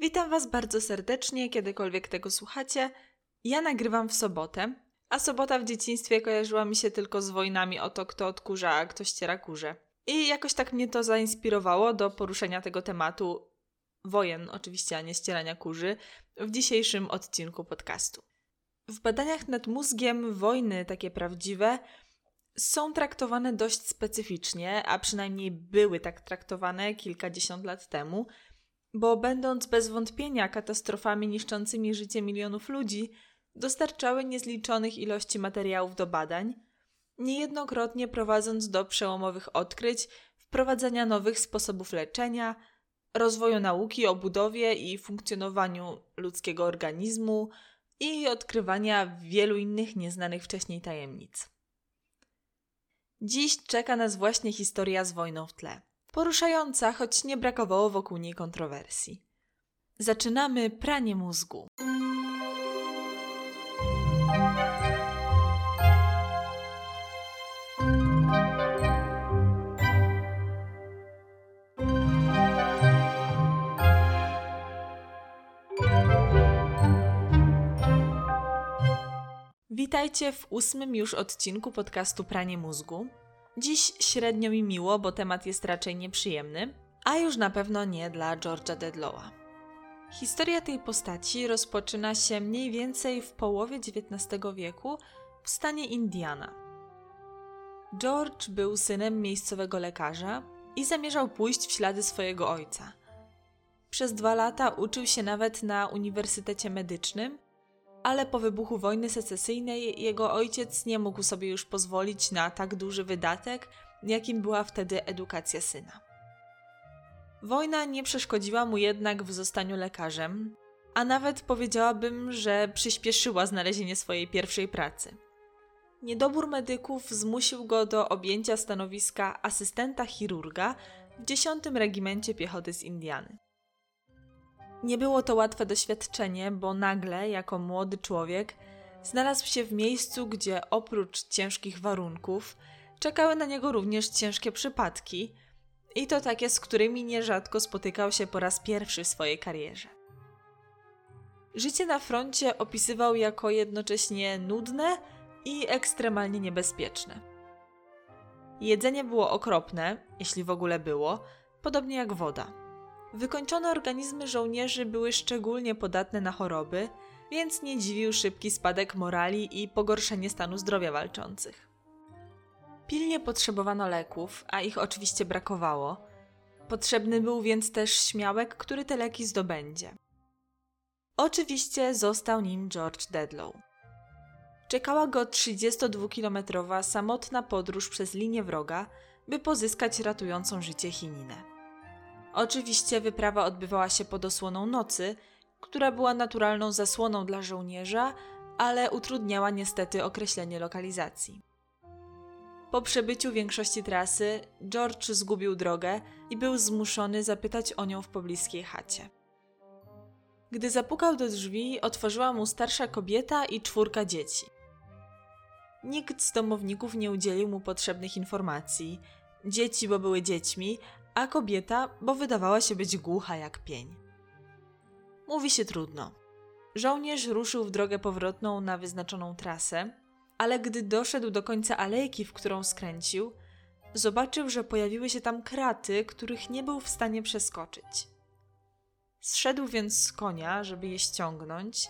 Witam Was bardzo serdecznie, kiedykolwiek tego słuchacie. Ja nagrywam w sobotę, a sobota w dzieciństwie kojarzyła mi się tylko z wojnami o to, kto odkurza, a kto ściera kurze. I jakoś tak mnie to zainspirowało do poruszenia tego tematu wojen, oczywiście, a nie ścierania kurzy, w dzisiejszym odcinku podcastu. W badaniach nad mózgiem wojny, takie prawdziwe, są traktowane dość specyficznie, a przynajmniej były tak traktowane kilkadziesiąt lat temu, bo będąc bez wątpienia katastrofami niszczącymi życie milionów ludzi, dostarczały niezliczonych ilości materiałów do badań, niejednokrotnie prowadząc do przełomowych odkryć, wprowadzania nowych sposobów leczenia, rozwoju nauki o budowie i funkcjonowaniu ludzkiego organizmu i odkrywania wielu innych nieznanych wcześniej tajemnic. Dziś czeka nas właśnie historia z wojną w tle. Poruszająca, choć nie brakowało wokół niej kontrowersji. Zaczynamy pranie mózgu. Witajcie w ósmym już odcinku podcastu Pranie Mózgu. Dziś średnio mi miło, bo temat jest raczej nieprzyjemny, a już na pewno nie dla George'a Dedlowa. Historia tej postaci rozpoczyna się mniej więcej w połowie XIX wieku w stanie Indiana. George był synem miejscowego lekarza i zamierzał pójść w ślady swojego ojca. Przez dwa lata uczył się nawet na Uniwersytecie Medycznym, ale po wybuchu wojny secesyjnej jego ojciec nie mógł sobie już pozwolić na tak duży wydatek, jakim była wtedy edukacja syna. Wojna nie przeszkodziła mu jednak w zostaniu lekarzem, a nawet powiedziałabym, że przyspieszyła znalezienie swojej pierwszej pracy. Niedobór medyków zmusił go do objęcia stanowiska asystenta chirurga w 10 Regimencie Piechoty z Indiany. Nie było to łatwe doświadczenie, bo nagle, jako młody człowiek, znalazł się w miejscu, gdzie oprócz ciężkich warunków czekały na niego również ciężkie przypadki, i to takie, z którymi nierzadko spotykał się po raz pierwszy w swojej karierze. Życie na froncie opisywał jako jednocześnie nudne i ekstremalnie niebezpieczne. Jedzenie było okropne, jeśli w ogóle było, podobnie jak woda. Wykończone organizmy żołnierzy były szczególnie podatne na choroby, więc nie dziwił szybki spadek morali i pogorszenie stanu zdrowia walczących. Pilnie potrzebowano leków, a ich oczywiście brakowało. Potrzebny był więc też śmiałek, który te leki zdobędzie. Oczywiście został nim George Dedlow. Czekała go 32-kilometrowa samotna podróż przez linię wroga, by pozyskać ratującą życie chininę. Oczywiście wyprawa odbywała się pod osłoną nocy, która była naturalną zasłoną dla żołnierza, ale utrudniała niestety określenie lokalizacji. Po przebyciu większości trasy, George zgubił drogę i był zmuszony zapytać o nią w pobliskiej chacie. Gdy zapukał do drzwi, otworzyła mu starsza kobieta i czwórka dzieci. Nikt z domowników nie udzielił mu potrzebnych informacji. Dzieci, bo były dziećmi, a kobieta, bo wydawała się być głucha jak pień. Mówi się trudno. Żołnierz ruszył w drogę powrotną na wyznaczoną trasę, ale gdy doszedł do końca alejki, w którą skręcił, zobaczył, że pojawiły się tam kraty, których nie był w stanie przeskoczyć. Zszedł więc z konia, żeby je ściągnąć,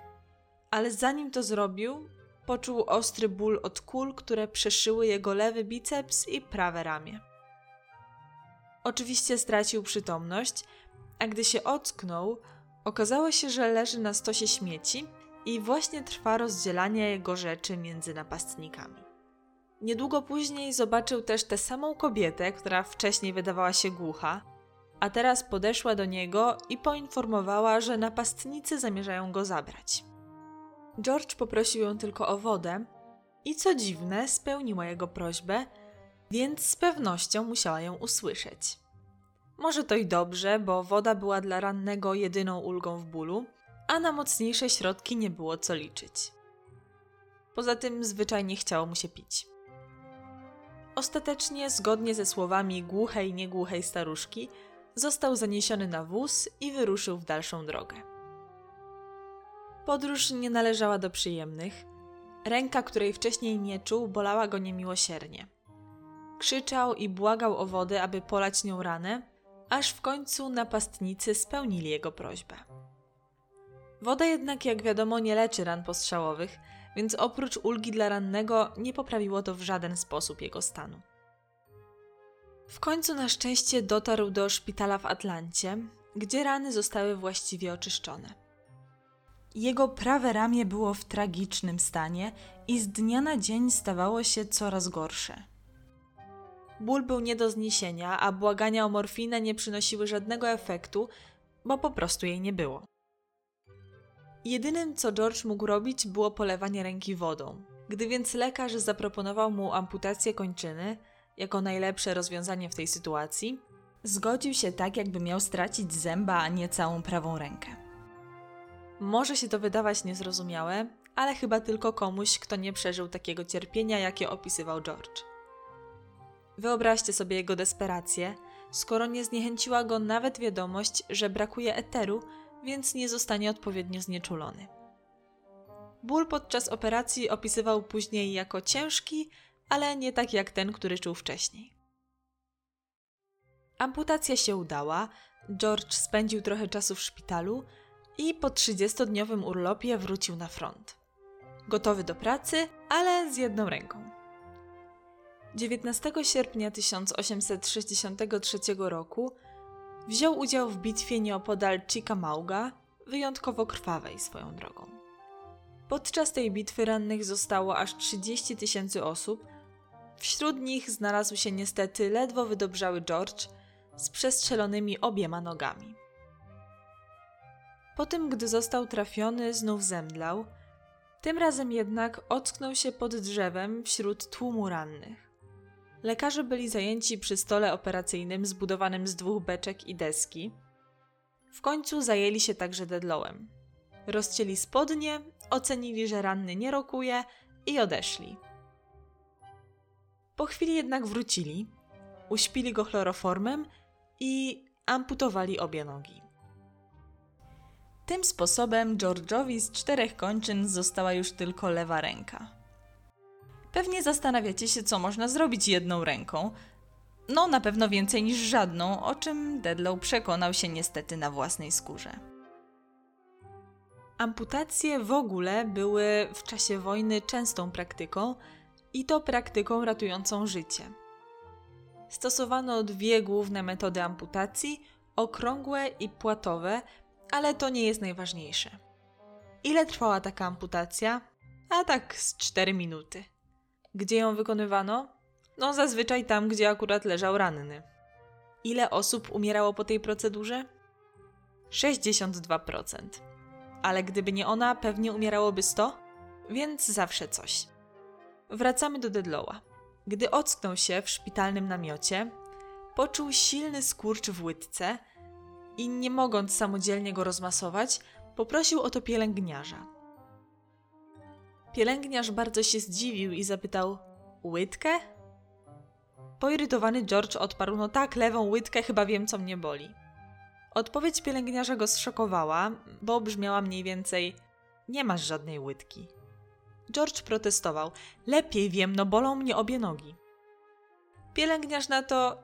ale zanim to zrobił, poczuł ostry ból od kul, które przeszyły jego lewy biceps i prawe ramię. Oczywiście stracił przytomność, a gdy się ocknął, okazało się, że leży na stosie śmieci i właśnie trwa rozdzielanie jego rzeczy między napastnikami. Niedługo później zobaczył też tę samą kobietę, która wcześniej wydawała się głucha, a teraz podeszła do niego i poinformowała, że napastnicy zamierzają go zabrać. George poprosił ją tylko o wodę i co dziwne, spełniła jego prośbę więc z pewnością musiała ją usłyszeć. Może to i dobrze, bo woda była dla rannego jedyną ulgą w bólu, a na mocniejsze środki nie było co liczyć. Poza tym zwyczajnie chciało mu się pić. Ostatecznie, zgodnie ze słowami głuchej, niegłuchej staruszki, został zaniesiony na wóz i wyruszył w dalszą drogę. Podróż nie należała do przyjemnych. Ręka, której wcześniej nie czuł, bolała go niemiłosiernie. Krzyczał i błagał o wodę, aby polać nią ranę, aż w końcu napastnicy spełnili jego prośbę. Woda jednak, jak wiadomo, nie leczy ran postrzałowych, więc oprócz ulgi dla rannego nie poprawiło to w żaden sposób jego stanu. W końcu na szczęście dotarł do szpitala w Atlancie, gdzie rany zostały właściwie oczyszczone. Jego prawe ramię było w tragicznym stanie i z dnia na dzień stawało się coraz gorsze. Ból był nie do zniesienia, a błagania o morfinę nie przynosiły żadnego efektu, bo po prostu jej nie było. Jedynym, co George mógł robić, było polewanie ręki wodą. Gdy więc lekarz zaproponował mu amputację kończyny jako najlepsze rozwiązanie w tej sytuacji, zgodził się tak, jakby miał stracić zęba, a nie całą prawą rękę. Może się to wydawać niezrozumiałe, ale chyba tylko komuś, kto nie przeżył takiego cierpienia, jakie opisywał George. Wyobraźcie sobie jego desperację, skoro nie zniechęciła go nawet wiadomość, że brakuje eteru, więc nie zostanie odpowiednio znieczulony. Ból podczas operacji opisywał później jako ciężki, ale nie tak jak ten, który czuł wcześniej. Amputacja się udała, George spędził trochę czasu w szpitalu i po 30-dniowym urlopie wrócił na front. Gotowy do pracy, ale z jedną ręką. 19 sierpnia 1863 roku wziął udział w bitwie nieopodal Chickamauga, wyjątkowo krwawej swoją drogą. Podczas tej bitwy rannych zostało aż 30 tysięcy osób. Wśród nich znalazł się niestety ledwo wydobrzały George z przestrzelonymi obiema nogami. Po tym, gdy został trafiony, znów zemdlał. Tym razem jednak ocknął się pod drzewem wśród tłumu rannych. Lekarze byli zajęci przy stole operacyjnym zbudowanym z dwóch beczek i deski. W końcu zajęli się także Dedlowem. Rozcięli spodnie, ocenili, że ranny nie rokuje i odeszli. Po chwili jednak wrócili, uśpili go chloroformem i amputowali obie nogi. Tym sposobem George'owi z czterech kończyn została już tylko lewa ręka. Pewnie zastanawiacie się, co można zrobić jedną ręką. No, na pewno więcej niż żadną, o czym Dedlow przekonał się niestety na własnej skórze. Amputacje w ogóle były w czasie wojny częstą praktyką i to praktyką ratującą życie. Stosowano dwie główne metody amputacji okrągłe i płatowe, ale to nie jest najważniejsze. Ile trwała taka amputacja? A tak z 4 minuty. Gdzie ją wykonywano? No, zazwyczaj tam, gdzie akurat leżał ranny. Ile osób umierało po tej procedurze? 62%. Ale gdyby nie ona, pewnie umierałoby 100, więc zawsze coś. Wracamy do Dedlowa. Gdy ocknął się w szpitalnym namiocie, poczuł silny skurcz w łydce i nie mogąc samodzielnie go rozmasować, poprosił o to pielęgniarza. Pielęgniarz bardzo się zdziwił i zapytał: Łydkę? Poirytowany George odparł: No tak, lewą łydkę, chyba wiem, co mnie boli. Odpowiedź pielęgniarza go zszokowała, bo brzmiała mniej więcej: Nie masz żadnej łydki. George protestował: Lepiej wiem, no bolą mnie obie nogi. Pielęgniarz na to: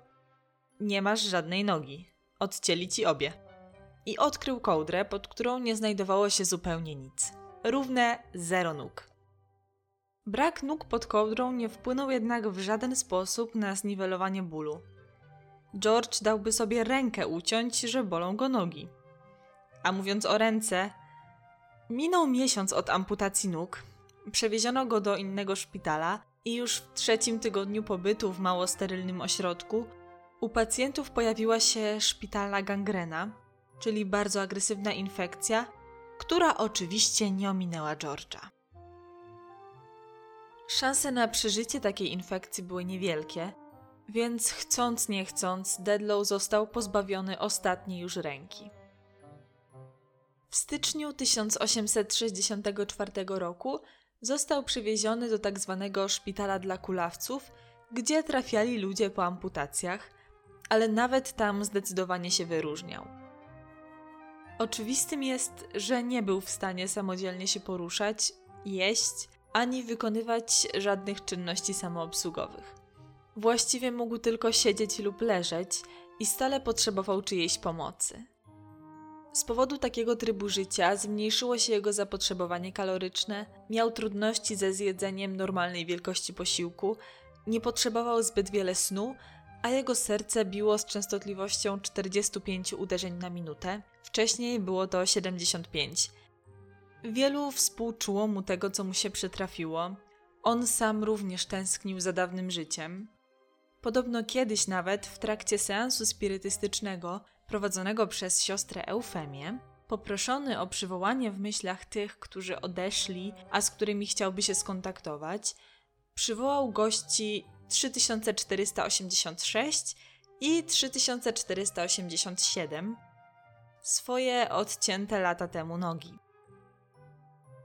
Nie masz żadnej nogi. Odcięli ci obie. I odkrył kołdrę, pod którą nie znajdowało się zupełnie nic. Równe zero nóg. Brak nóg pod kołdrą nie wpłynął jednak w żaden sposób na zniwelowanie bólu. George dałby sobie rękę uciąć, że bolą go nogi. A mówiąc o ręce, minął miesiąc od amputacji nóg, przewieziono go do innego szpitala i już w trzecim tygodniu pobytu w mało sterylnym ośrodku u pacjentów pojawiła się szpitalna gangrena, czyli bardzo agresywna infekcja, która oczywiście nie ominęła George'a. Szanse na przeżycie takiej infekcji były niewielkie, więc chcąc nie chcąc, Dedlow został pozbawiony ostatniej już ręki. W styczniu 1864 roku został przywieziony do tzw. Tak szpitala dla kulawców, gdzie trafiali ludzie po amputacjach, ale nawet tam zdecydowanie się wyróżniał. Oczywistym jest, że nie był w stanie samodzielnie się poruszać, jeść ani wykonywać żadnych czynności samoobsługowych. Właściwie mógł tylko siedzieć lub leżeć i stale potrzebował czyjejś pomocy. Z powodu takiego trybu życia zmniejszyło się jego zapotrzebowanie kaloryczne, miał trudności ze zjedzeniem normalnej wielkości posiłku, nie potrzebował zbyt wiele snu, a jego serce biło z częstotliwością 45 uderzeń na minutę. Wcześniej było to 75. Wielu współczuło mu tego, co mu się przytrafiło. On sam również tęsknił za dawnym życiem. Podobno kiedyś nawet w trakcie seansu spirytystycznego prowadzonego przez siostrę Eufemię, poproszony o przywołanie w myślach tych, którzy odeszli, a z którymi chciałby się skontaktować, przywołał gości 3486 i 3487, swoje odcięte lata temu nogi.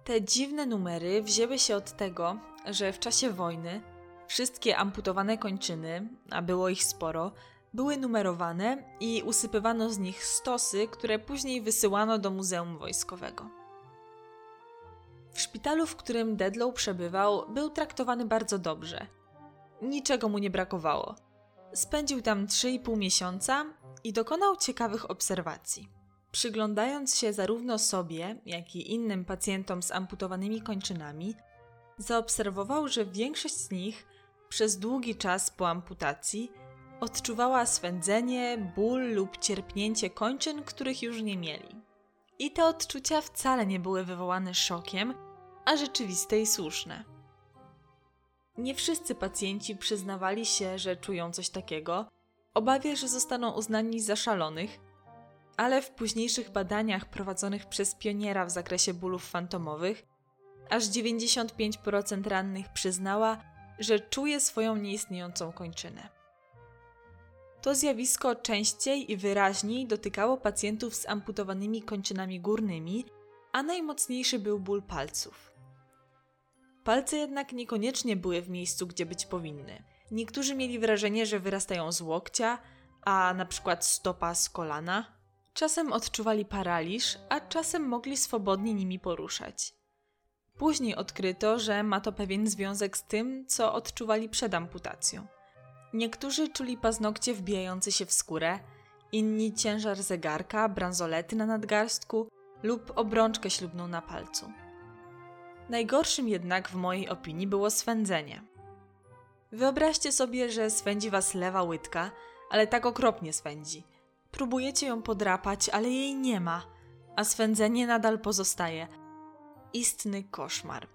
Te dziwne numery wzięły się od tego, że w czasie wojny wszystkie amputowane kończyny, a było ich sporo, były numerowane i usypywano z nich stosy, które później wysyłano do Muzeum Wojskowego. W szpitalu, w którym Dedlow przebywał, był traktowany bardzo dobrze. Niczego mu nie brakowało. Spędził tam 3,5 miesiąca i dokonał ciekawych obserwacji. Przyglądając się zarówno sobie, jak i innym pacjentom z amputowanymi kończynami, zaobserwował, że większość z nich przez długi czas po amputacji odczuwała swędzenie, ból lub cierpnięcie kończyn, których już nie mieli. I te odczucia wcale nie były wywołane szokiem, a rzeczywiste i słuszne. Nie wszyscy pacjenci przyznawali się, że czują coś takiego, obawie, że zostaną uznani za szalonych, ale w późniejszych badaniach prowadzonych przez pioniera w zakresie bólów fantomowych, aż 95% rannych przyznała, że czuje swoją nieistniejącą kończynę. To zjawisko częściej i wyraźniej dotykało pacjentów z amputowanymi kończynami górnymi, a najmocniejszy był ból palców. Palce jednak niekoniecznie były w miejscu, gdzie być powinny. Niektórzy mieli wrażenie, że wyrastają z łokcia, a na przykład stopa z kolana. Czasem odczuwali paraliż, a czasem mogli swobodnie nimi poruszać. Później odkryto, że ma to pewien związek z tym, co odczuwali przed amputacją. Niektórzy czuli paznokcie wbijające się w skórę, inni ciężar zegarka, bransolety na nadgarstku lub obrączkę ślubną na palcu. Najgorszym jednak w mojej opinii było swędzenie. Wyobraźcie sobie, że swędzi was lewa łydka, ale tak okropnie swędzi. Próbujecie ją podrapać, ale jej nie ma, a swędzenie nadal pozostaje. Istny koszmar.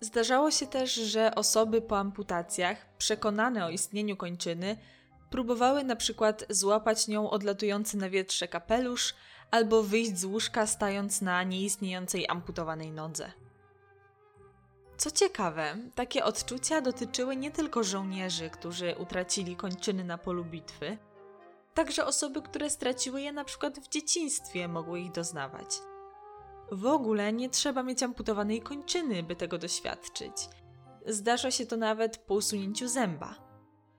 Zdarzało się też, że osoby po amputacjach, przekonane o istnieniu kończyny, próbowały na przykład złapać nią odlatujący na wietrze kapelusz albo wyjść z łóżka stając na nieistniejącej amputowanej nodze. Co ciekawe, takie odczucia dotyczyły nie tylko żołnierzy, którzy utracili kończyny na polu bitwy, także osoby, które straciły je na przykład w dzieciństwie, mogły ich doznawać. W ogóle nie trzeba mieć amputowanej kończyny, by tego doświadczyć. Zdarza się to nawet po usunięciu zęba.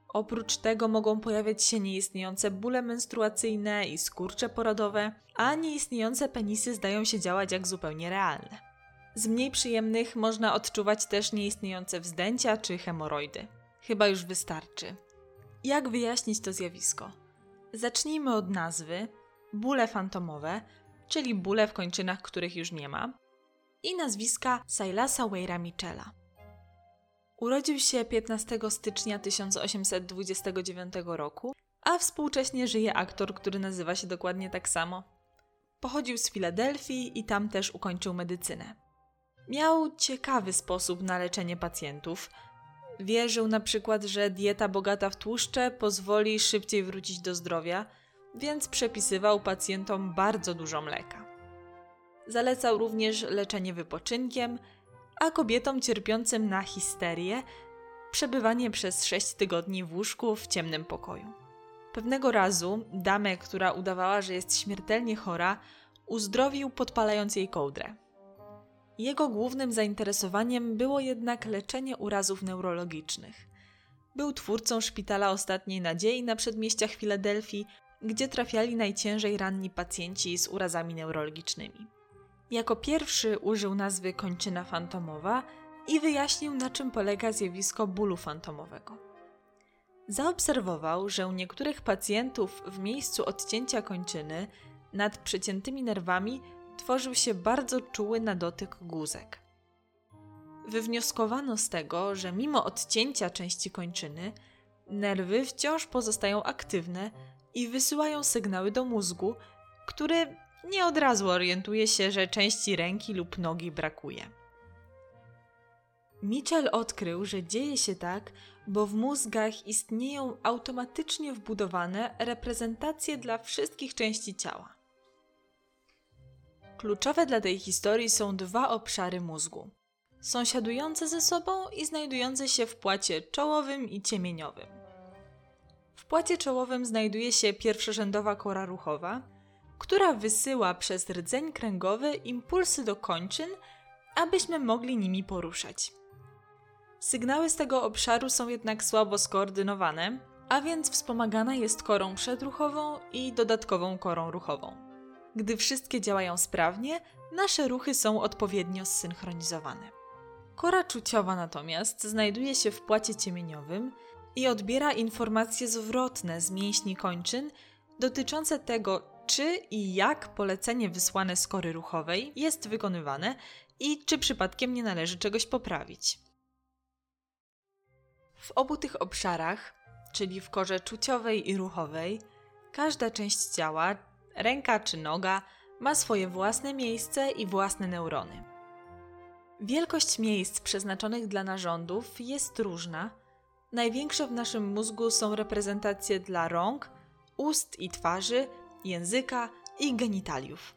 Oprócz tego mogą pojawiać się nieistniejące bóle menstruacyjne i skurcze porodowe, a nieistniejące penisy zdają się działać jak zupełnie realne. Z mniej przyjemnych można odczuwać też nieistniejące wzdęcia czy hemoroidy. Chyba już wystarczy. Jak wyjaśnić to zjawisko? Zacznijmy od nazwy. Bóle fantomowe czyli bóle w kończynach, których już nie ma, i nazwiska Sailasa Weira Michela. Urodził się 15 stycznia 1829 roku, a współcześnie żyje aktor, który nazywa się dokładnie tak samo. Pochodził z Filadelfii i tam też ukończył medycynę. Miał ciekawy sposób na leczenie pacjentów. Wierzył na przykład, że dieta bogata w tłuszcze pozwoli szybciej wrócić do zdrowia – więc przepisywał pacjentom bardzo dużo mleka. Zalecał również leczenie wypoczynkiem, a kobietom cierpiącym na histerię przebywanie przez 6 tygodni w łóżku w ciemnym pokoju. Pewnego razu damę, która udawała, że jest śmiertelnie chora, uzdrowił podpalając jej kołdrę. Jego głównym zainteresowaniem było jednak leczenie urazów neurologicznych. był twórcą szpitala ostatniej nadziei na przedmieściach Filadelfii, gdzie trafiali najciężej ranni pacjenci z urazami neurologicznymi. Jako pierwszy użył nazwy kończyna fantomowa i wyjaśnił, na czym polega zjawisko bólu fantomowego. Zaobserwował, że u niektórych pacjentów w miejscu odcięcia kończyny nad przeciętymi nerwami tworzył się bardzo czuły na dotyk guzek. Wywnioskowano z tego, że mimo odcięcia części kończyny, nerwy wciąż pozostają aktywne i wysyłają sygnały do mózgu, który nie od razu orientuje się, że części ręki lub nogi brakuje. Mitchell odkrył, że dzieje się tak, bo w mózgach istnieją automatycznie wbudowane reprezentacje dla wszystkich części ciała. Kluczowe dla tej historii są dwa obszary mózgu: sąsiadujące ze sobą i znajdujące się w płacie czołowym i ciemieniowym. W płacie czołowym znajduje się pierwszorzędowa kora ruchowa, która wysyła przez rdzeń kręgowy impulsy do kończyn, abyśmy mogli nimi poruszać. Sygnały z tego obszaru są jednak słabo skoordynowane, a więc wspomagana jest korą przedruchową i dodatkową korą ruchową. Gdy wszystkie działają sprawnie, nasze ruchy są odpowiednio zsynchronizowane. Kora czuciowa natomiast znajduje się w płacie ciemieniowym i odbiera informacje zwrotne z mięśni kończyn dotyczące tego, czy i jak polecenie wysłane z kory ruchowej jest wykonywane i czy przypadkiem nie należy czegoś poprawić. W obu tych obszarach, czyli w korze czuciowej i ruchowej, każda część ciała, ręka czy noga, ma swoje własne miejsce i własne neurony. Wielkość miejsc przeznaczonych dla narządów jest różna. Największe w naszym mózgu są reprezentacje dla rąk, ust i twarzy, języka i genitaliów.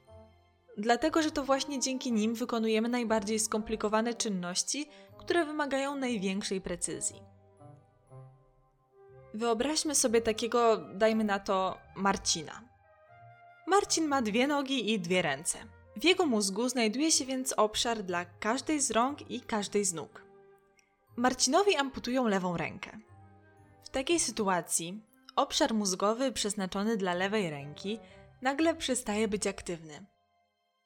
Dlatego, że to właśnie dzięki nim wykonujemy najbardziej skomplikowane czynności, które wymagają największej precyzji. Wyobraźmy sobie takiego, dajmy na to, Marcina. Marcin ma dwie nogi i dwie ręce. W jego mózgu znajduje się więc obszar dla każdej z rąk i każdej z nóg. Marcinowi amputują lewą rękę. W takiej sytuacji obszar mózgowy przeznaczony dla lewej ręki nagle przestaje być aktywny.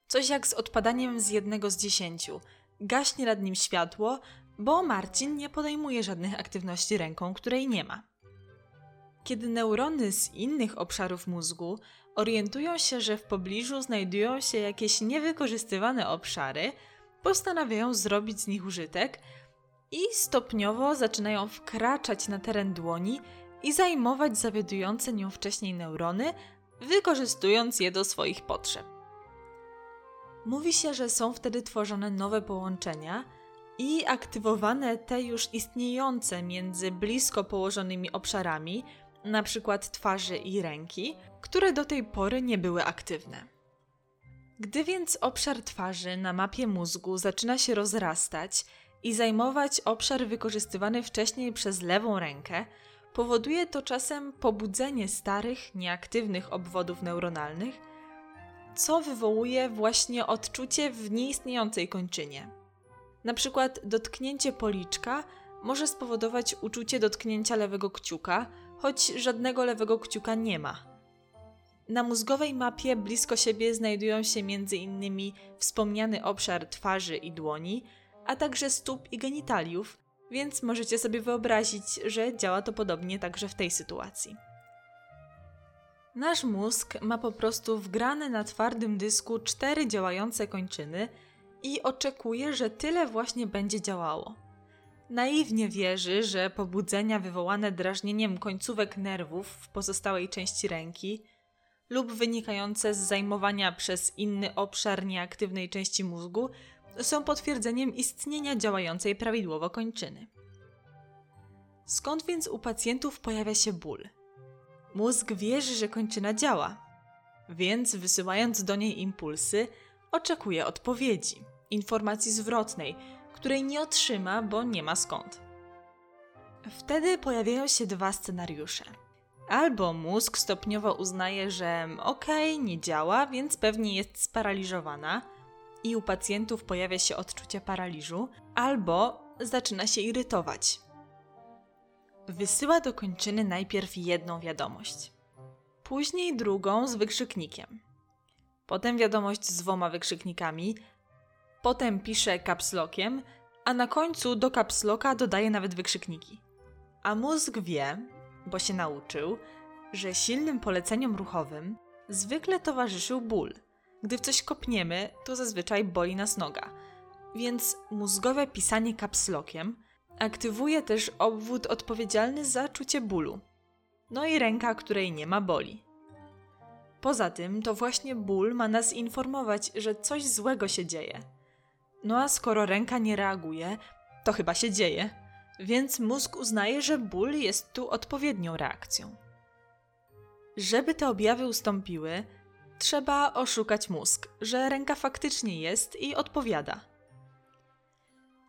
Coś jak z odpadaniem z jednego z dziesięciu. Gaśnie nad nim światło, bo Marcin nie podejmuje żadnych aktywności ręką, której nie ma. Kiedy neurony z innych obszarów mózgu orientują się, że w pobliżu znajdują się jakieś niewykorzystywane obszary, postanawiają zrobić z nich użytek i stopniowo zaczynają wkraczać na teren dłoni i zajmować zawiadujące nią wcześniej neurony, wykorzystując je do swoich potrzeb. Mówi się, że są wtedy tworzone nowe połączenia i aktywowane te już istniejące między blisko położonymi obszarami, na przykład twarzy i ręki, które do tej pory nie były aktywne. Gdy więc obszar twarzy na mapie mózgu zaczyna się rozrastać i zajmować obszar wykorzystywany wcześniej przez lewą rękę, powoduje to czasem pobudzenie starych, nieaktywnych obwodów neuronalnych, co wywołuje właśnie odczucie w nieistniejącej kończynie. Na przykład dotknięcie policzka może spowodować uczucie dotknięcia lewego kciuka, choć żadnego lewego kciuka nie ma. Na mózgowej mapie blisko siebie znajdują się m.in. wspomniany obszar twarzy i dłoni, a także stóp i genitaliów, więc możecie sobie wyobrazić, że działa to podobnie także w tej sytuacji. Nasz mózg ma po prostu wgrane na twardym dysku cztery działające kończyny i oczekuje, że tyle właśnie będzie działało. Naiwnie wierzy, że pobudzenia wywołane drażnieniem końcówek nerwów w pozostałej części ręki lub wynikające z zajmowania przez inny obszar nieaktywnej części mózgu są potwierdzeniem istnienia działającej prawidłowo kończyny. Skąd więc u pacjentów pojawia się ból? Mózg wierzy, że kończyna działa, więc wysyłając do niej impulsy, oczekuje odpowiedzi, informacji zwrotnej, której nie otrzyma, bo nie ma skąd. Wtedy pojawiają się dwa scenariusze. Albo mózg stopniowo uznaje, że okej, okay, nie działa, więc pewnie jest sparaliżowana i u pacjentów pojawia się odczucie paraliżu, albo zaczyna się irytować. wysyła do kończyny najpierw jedną wiadomość, później drugą z wykrzyknikiem, potem wiadomość z dwoma wykrzyknikami, potem pisze capslockiem, a na końcu do capslocka dodaje nawet wykrzykniki. A mózg wie, bo się nauczył, że silnym poleceniom ruchowym zwykle towarzyszył ból. Gdy w coś kopniemy, to zazwyczaj boli nas noga. Więc mózgowe pisanie kapslokiem aktywuje też obwód odpowiedzialny za czucie bólu. No i ręka, której nie ma boli. Poza tym, to właśnie ból ma nas informować, że coś złego się dzieje. No a skoro ręka nie reaguje, to chyba się dzieje, więc mózg uznaje, że ból jest tu odpowiednią reakcją. Żeby te objawy ustąpiły, trzeba oszukać mózg, że ręka faktycznie jest i odpowiada.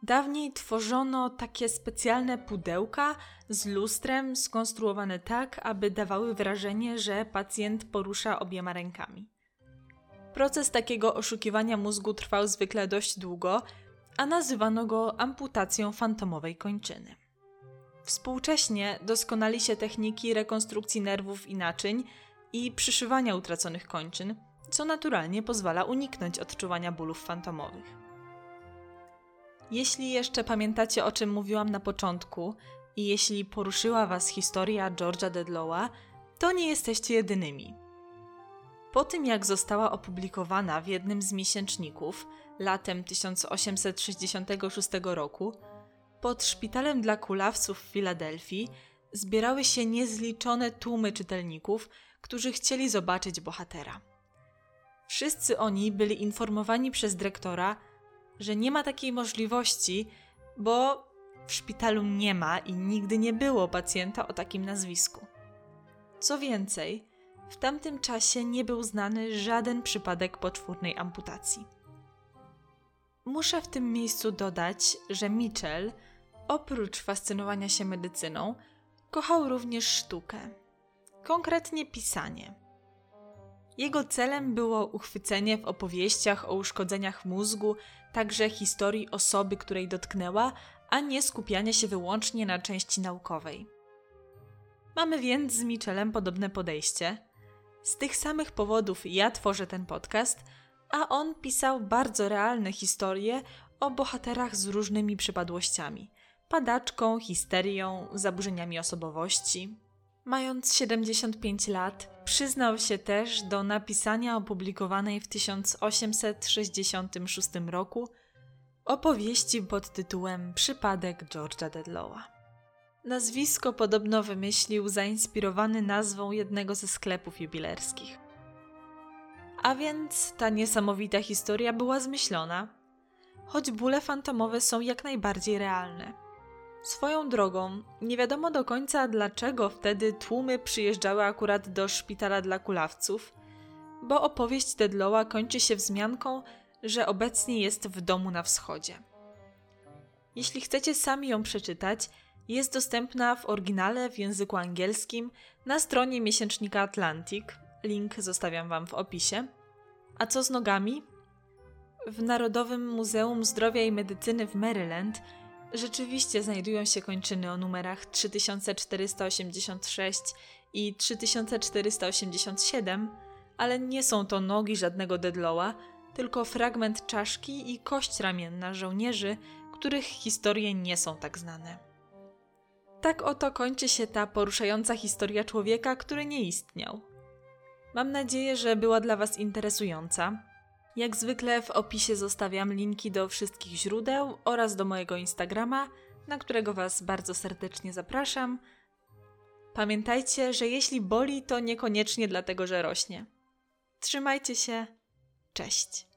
Dawniej tworzono takie specjalne pudełka z lustrem skonstruowane tak, aby dawały wrażenie, że pacjent porusza obiema rękami. Proces takiego oszukiwania mózgu trwał zwykle dość długo, a nazywano go amputacją fantomowej kończyny. Współcześnie doskonali się techniki rekonstrukcji nerwów i naczyń i przyszywania utraconych kończyn, co naturalnie pozwala uniknąć odczuwania bólów fantomowych. Jeśli jeszcze pamiętacie o czym mówiłam na początku i jeśli poruszyła Was historia George'a Dedlowa, to nie jesteście jedynymi. Po tym jak została opublikowana w jednym z miesięczników latem 1866 roku, pod szpitalem dla kulawców w Filadelfii zbierały się niezliczone tłumy czytelników, którzy chcieli zobaczyć bohatera. Wszyscy oni byli informowani przez dyrektora, że nie ma takiej możliwości, bo w szpitalu nie ma i nigdy nie było pacjenta o takim nazwisku. Co więcej, w tamtym czasie nie był znany żaden przypadek poczwórnej amputacji. Muszę w tym miejscu dodać, że Mitchell, oprócz fascynowania się medycyną, kochał również sztukę, konkretnie pisanie. Jego celem było uchwycenie w opowieściach o uszkodzeniach mózgu także historii osoby, której dotknęła, a nie skupianie się wyłącznie na części naukowej. Mamy więc z Michelem podobne podejście. Z tych samych powodów ja tworzę ten podcast, a on pisał bardzo realne historie o bohaterach z różnymi przypadłościami padaczką, histerią, zaburzeniami osobowości. Mając 75 lat, przyznał się też do napisania opublikowanej w 1866 roku opowieści pod tytułem Przypadek George'a Dedlowa. Nazwisko podobno wymyślił zainspirowany nazwą jednego ze sklepów jubilerskich. A więc ta niesamowita historia była zmyślona, choć bóle fantomowe są jak najbardziej realne. Swoją drogą, nie wiadomo do końca dlaczego wtedy tłumy przyjeżdżały akurat do szpitala dla kulawców, bo opowieść Dedlowa kończy się wzmianką, że obecnie jest w domu na wschodzie. Jeśli chcecie sami ją przeczytać, jest dostępna w oryginale w języku angielskim na stronie miesięcznika Atlantic. Link zostawiam Wam w opisie. A co z nogami? W Narodowym Muzeum Zdrowia i Medycyny w Maryland rzeczywiście znajdują się kończyny o numerach 3486 i 3487, ale nie są to nogi żadnego Dedlowa, tylko fragment czaszki i kość ramienna żołnierzy, których historie nie są tak znane. Tak oto kończy się ta poruszająca historia człowieka, który nie istniał. Mam nadzieję, że była dla Was interesująca. Jak zwykle w opisie zostawiam linki do wszystkich źródeł oraz do mojego Instagrama, na którego Was bardzo serdecznie zapraszam. Pamiętajcie, że jeśli boli, to niekoniecznie dlatego, że rośnie. Trzymajcie się. Cześć.